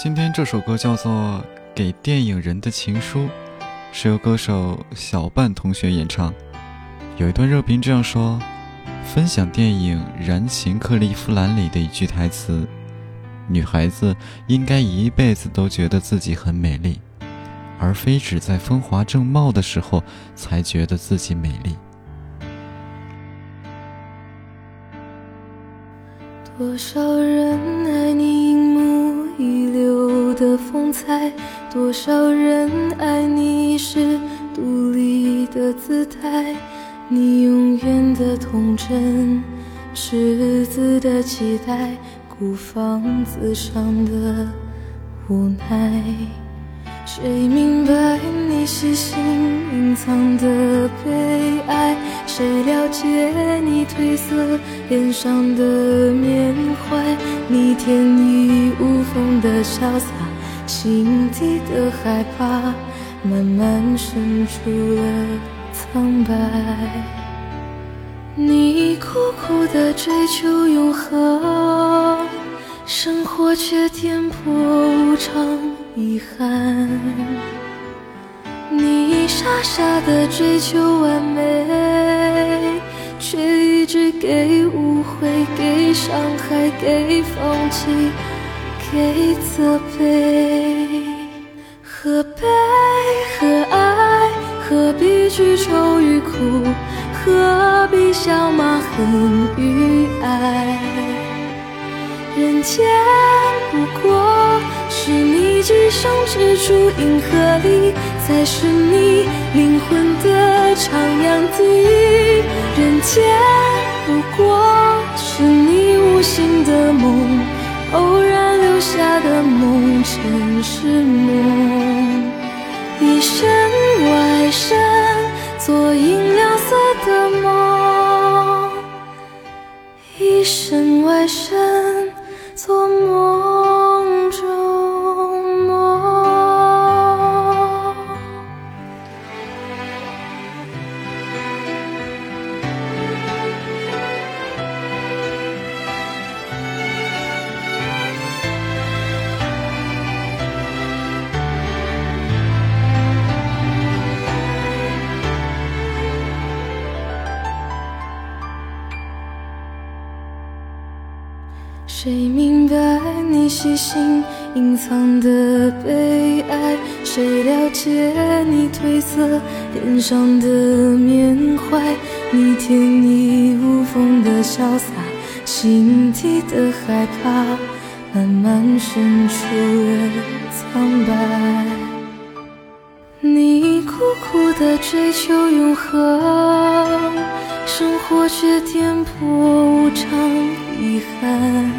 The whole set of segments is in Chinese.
今天这首歌叫做《给电影人的情书》，是由歌手小半同学演唱。有一段热评这样说：分享电影《燃情克利夫兰》里的一句台词：“女孩子应该一辈子都觉得自己很美丽，而非只在风华正茂的时候才觉得自己美丽。”多少人爱你的风采，多少人爱你是独立的姿态，你永远的童真，赤子的期待，孤芳自赏的无奈。谁明白你细心隐藏的悲哀？谁了解你褪色脸上的缅怀？你天衣无缝的潇洒，心底的害怕，慢慢渗出了苍白。你苦苦的追求永恒，生活却颠簸无常。遗憾，你傻傻的追求完美，却一直给误会、给伤害、给放弃、给责备。何悲何爱？何必去愁与苦？何必笑骂恨与爱？人间不过是你寄生之处，银河里才是你灵魂的徜徉地。人间不过是你无心的梦，偶然下的梦，前世梦。一生谁明白你细心隐藏的悲哀？谁了解你褪色脸上的缅怀？你天衣无缝的潇洒，心底的害怕，慢慢渗出了苍白。你苦苦的追求永恒，生活却颠簸无常。遗憾，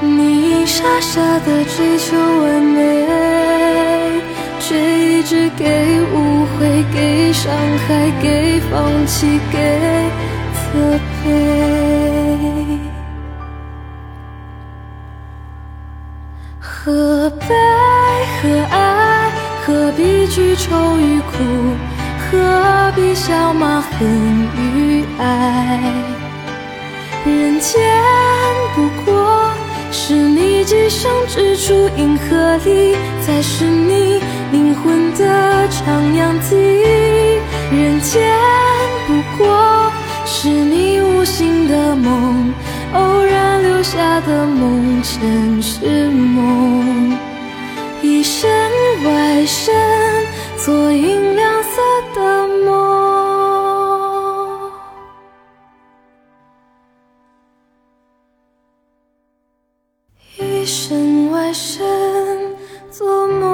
你傻傻的追求完美，却一直给误会、给伤害、给放弃、给责备。何悲何爱？何必去愁与苦？何必笑骂恨与爱？人间不过是你寄生之处，银河里才是你灵魂的徜徉地。人间不过是你无心的梦，偶然留下的梦，前世梦。一身外身，做银身外身，做梦。